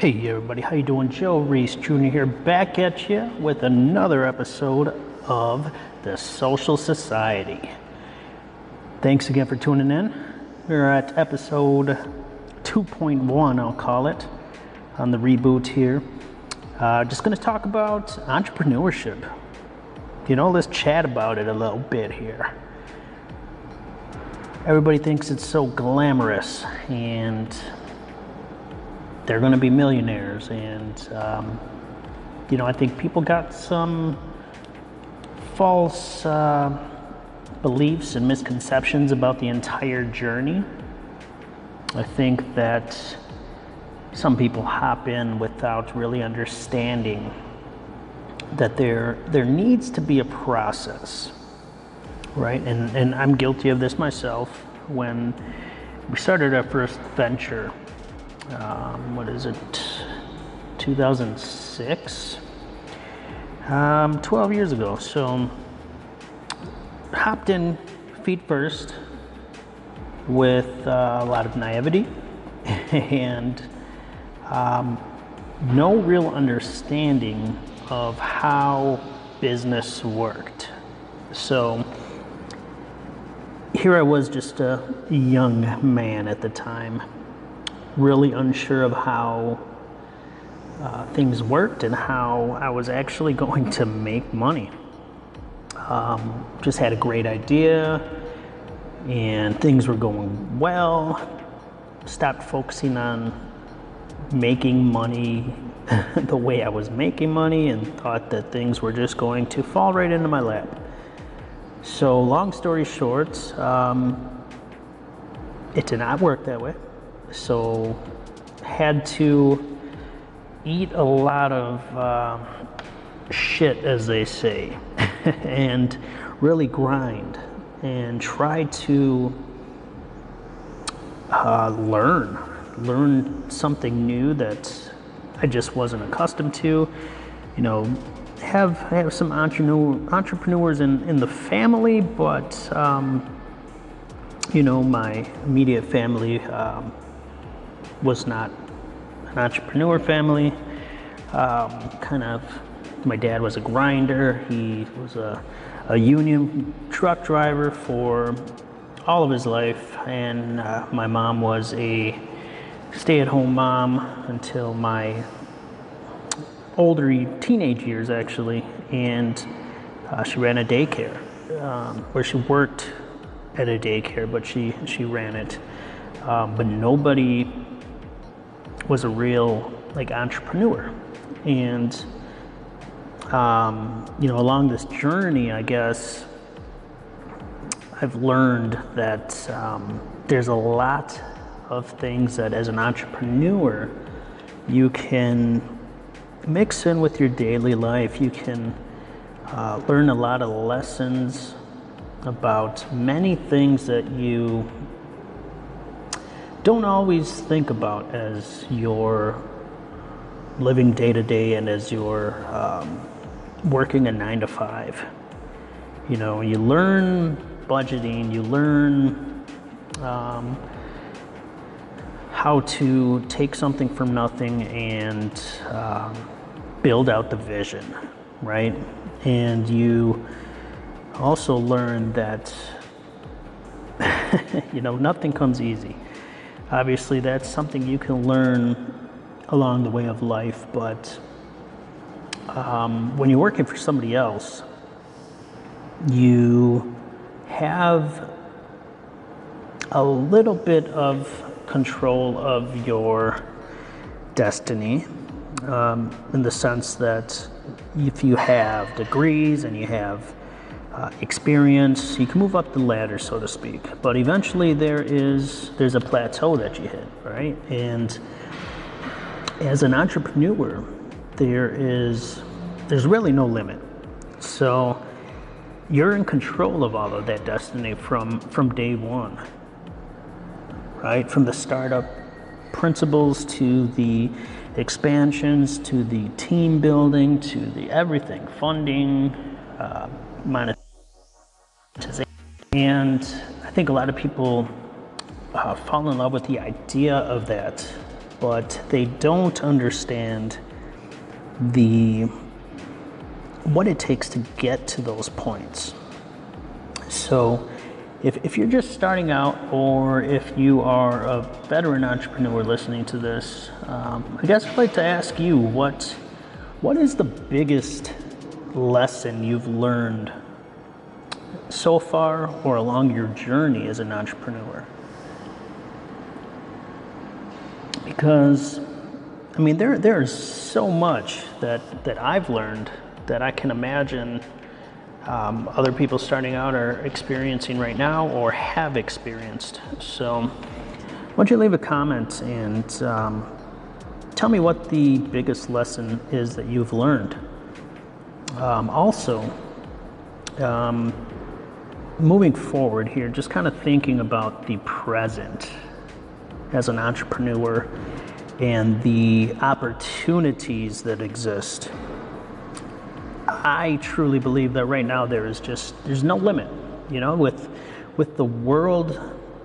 Hey everybody, how you doing? Joe Reese Jr. here, back at you with another episode of the Social Society. Thanks again for tuning in. We're at episode 2.1, I'll call it, on the reboot here. Uh, just going to talk about entrepreneurship. You know, let's chat about it a little bit here. Everybody thinks it's so glamorous and they're going to be millionaires. And, um, you know, I think people got some false uh, beliefs and misconceptions about the entire journey. I think that some people hop in without really understanding that there there needs to be a process right and and I'm guilty of this myself when we started our first venture um, what is it, 2006? Um, 12 years ago. So, hopped in feet first with uh, a lot of naivety and um, no real understanding of how business worked. So, here I was just a young man at the time really unsure of how uh, things worked and how I was actually going to make money. Um, just had a great idea and things were going well. Stopped focusing on making money the way I was making money and thought that things were just going to fall right into my lap. So, long story short, um, it did not work that way so had to eat a lot of uh, shit, as they say, and really grind and try to uh, learn, learn something new that I just wasn't accustomed to. You know, have have some entrepreneur, entrepreneurs in, in the family, but um, you know, my immediate family um, was not an entrepreneur family. Um, kind of, my dad was a grinder. He was a, a union truck driver for all of his life, and uh, my mom was a stay-at-home mom until my older teenage years, actually, and uh, she ran a daycare um, where she worked at a daycare, but she she ran it. Um, but nobody was a real like entrepreneur. And um, you know along this journey i guess i've learned that um, there's a lot of things that as an entrepreneur you can mix in with your daily life. You can uh, learn a lot of lessons about many things that you don't always think about as you're living day to day and as you're um, working a nine to five. You know, you learn budgeting, you learn um, how to take something from nothing and um, build out the vision, right? And you also learn that, you know, nothing comes easy Obviously, that's something you can learn along the way of life, but um, when you're working for somebody else, you have a little bit of control of your destiny um, in the sense that if you have degrees and you have uh, experience. You can move up the ladder, so to speak. But eventually, there is there's a plateau that you hit, right? And as an entrepreneur, there is there's really no limit. So you're in control of all of that destiny from from day one, right? From the startup principles to the expansions to the team building to the everything, funding. Uh, and I think a lot of people uh, fall in love with the idea of that but they don't understand the what it takes to get to those points. So, if, if you're just starting out, or if you are a veteran entrepreneur listening to this, um, I guess I'd like to ask you what what is the biggest lesson you've learned so far or along your journey as an entrepreneur? Because I mean, there there's so much that that I've learned that I can imagine um, other people starting out are experiencing right now or have experienced. So, why don't you leave a comment and um, tell me what the biggest lesson is that you've learned. Um, also, um, moving forward here, just kind of thinking about the present as an entrepreneur and the opportunities that exist. I truly believe that right now there is just there's no limit. You know, with with the world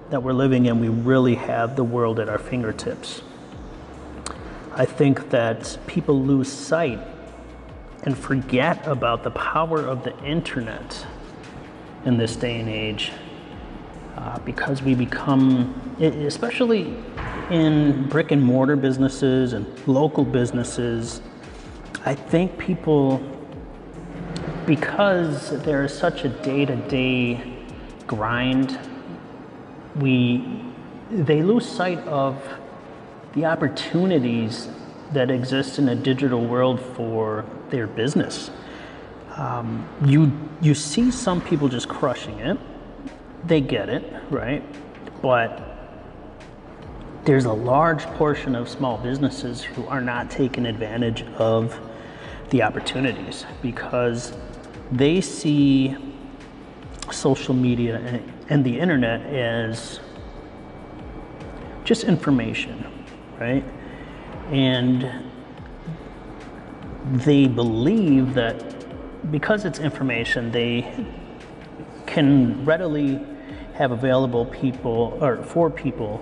that we're living in, we really have the world at our fingertips. I think that people lose sight and forget about the power of the internet in this day and age uh, because we become, especially in brick and mortar businesses and local businesses, I think people because there is such a day-to-day grind, we they lose sight of the opportunities that exist in a digital world for their business. Um, you you see some people just crushing it. They get it, right? But there's a large portion of small businesses who are not taking advantage of the opportunities because they see social media and, the internet as just information, right? And they believe that because it's information, they can readily have available people or for people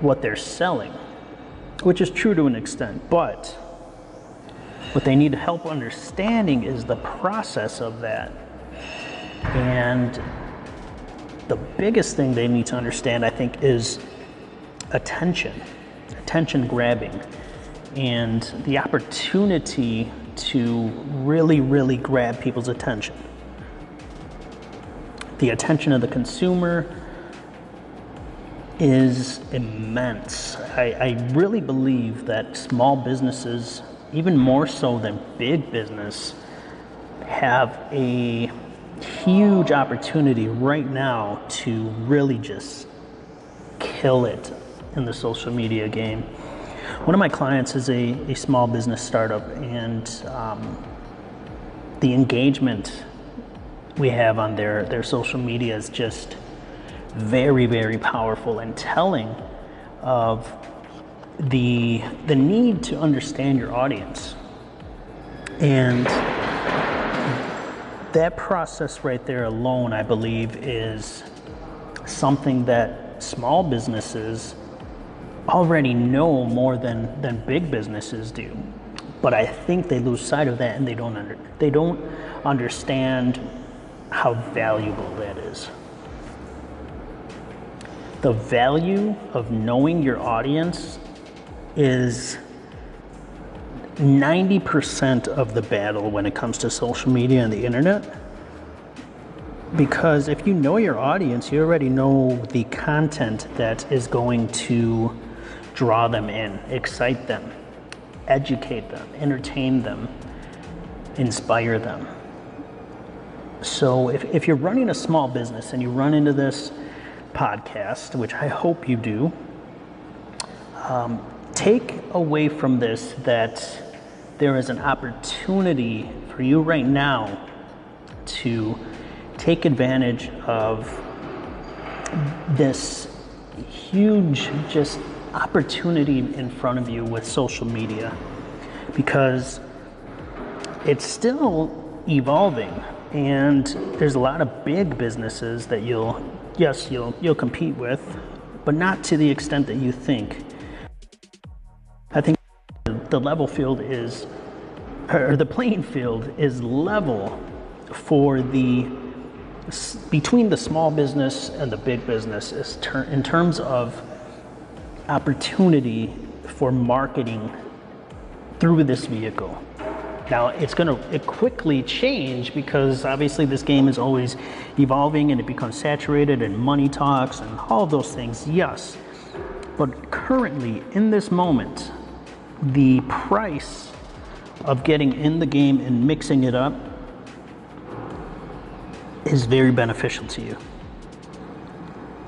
what they're selling, which is true to an extent, but what they need to help understanding is the process of that. And the biggest thing they need to understand, I think, is attention, attention grabbing, and the opportunity to really, really grab people's attention. The attention of the consumer is immense. I, I really believe that small businesses even more so than big business, have a huge opportunity right now to really just kill it in the social media game. One of my clients is a, a small business startup, and um, the engagement we have on their, their social media is just very, very powerful and telling of the the need to understand your audience. And that process right there alone i believe is something that small businesses already know more than than big businesses do but i think they lose sight of that and they don't under, they don't understand how valuable that is the value of knowing your audience is 90% of the battle when it comes to social media and the internet. Because if you know your audience, you already know the content that is going to draw them in, excite them, educate them, entertain them, inspire them. So if, if you're running a small business and you run into this podcast, which I hope you do, um, take away from this that there is an opportunity for you right now to take advantage of this huge just opportunity in front of you with social media because it's still evolving and there's a lot of big businesses that you'll yes you'll you'll compete with but not to the extent that you think. I think the level field is, or the playing field is level for the between the small business and the big business is ter- in terms of opportunity for marketing through this vehicle. Now it's going to it quickly change because obviously this game is always evolving and it becomes saturated and money talks and all those things. Yes. But currently in this moment, the price of getting in the game and mixing it up is very beneficial to you.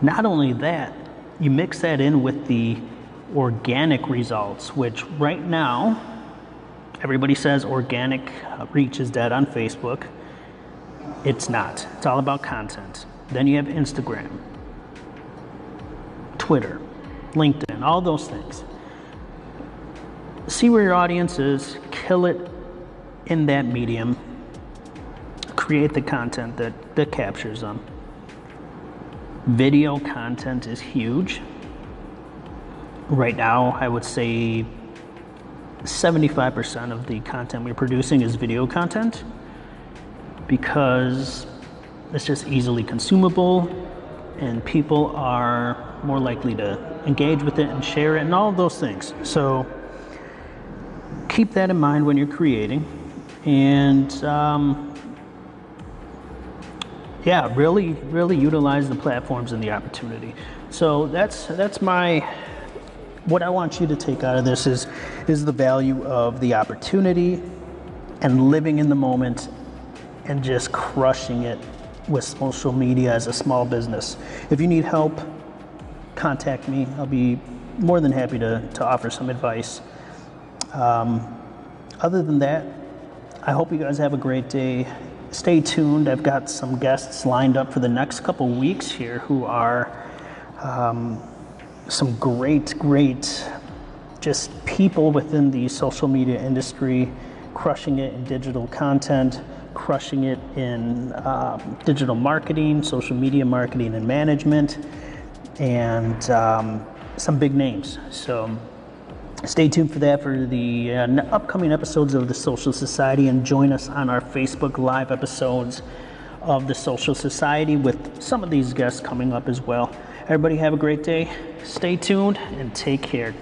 Not only that, you mix that in with the organic results, which right now, everybody says organic reach is dead on Facebook. It's not. It's all about content. Then you have Instagram, Twitter, LinkedIn, all those things. See where your audience is, kill it in that medium, create the content that, that captures them. Video content is huge. Right now, I would say 75% of the content we're producing is video content because it's just easily consumable and people are more likely to engage with it and share it and all those things. So keep that in mind when you're creating. And um, yeah, really, really utilize the platforms and the opportunity. So that's that's my what I want you to take out of this is is the value of the opportunity and living in the moment and just crushing it with social media as a small business. If you need help, contact me. I'll be more than happy to, to offer some advice. Um, other than that, I hope you guys have a great day. Stay tuned. I've got some guests lined up for the next couple weeks here who are um, some great, great just people within the social media industry, crushing it in digital content, crushing it in um, digital marketing, social media marketing, and management, and um, some big names. So stay tuned for that for the uh, upcoming episodes of the Social Society and join us on our Facebook Live episodes of the Social Society with some of these guests coming up as well. Everybody have a great day. Stay tuned and take care.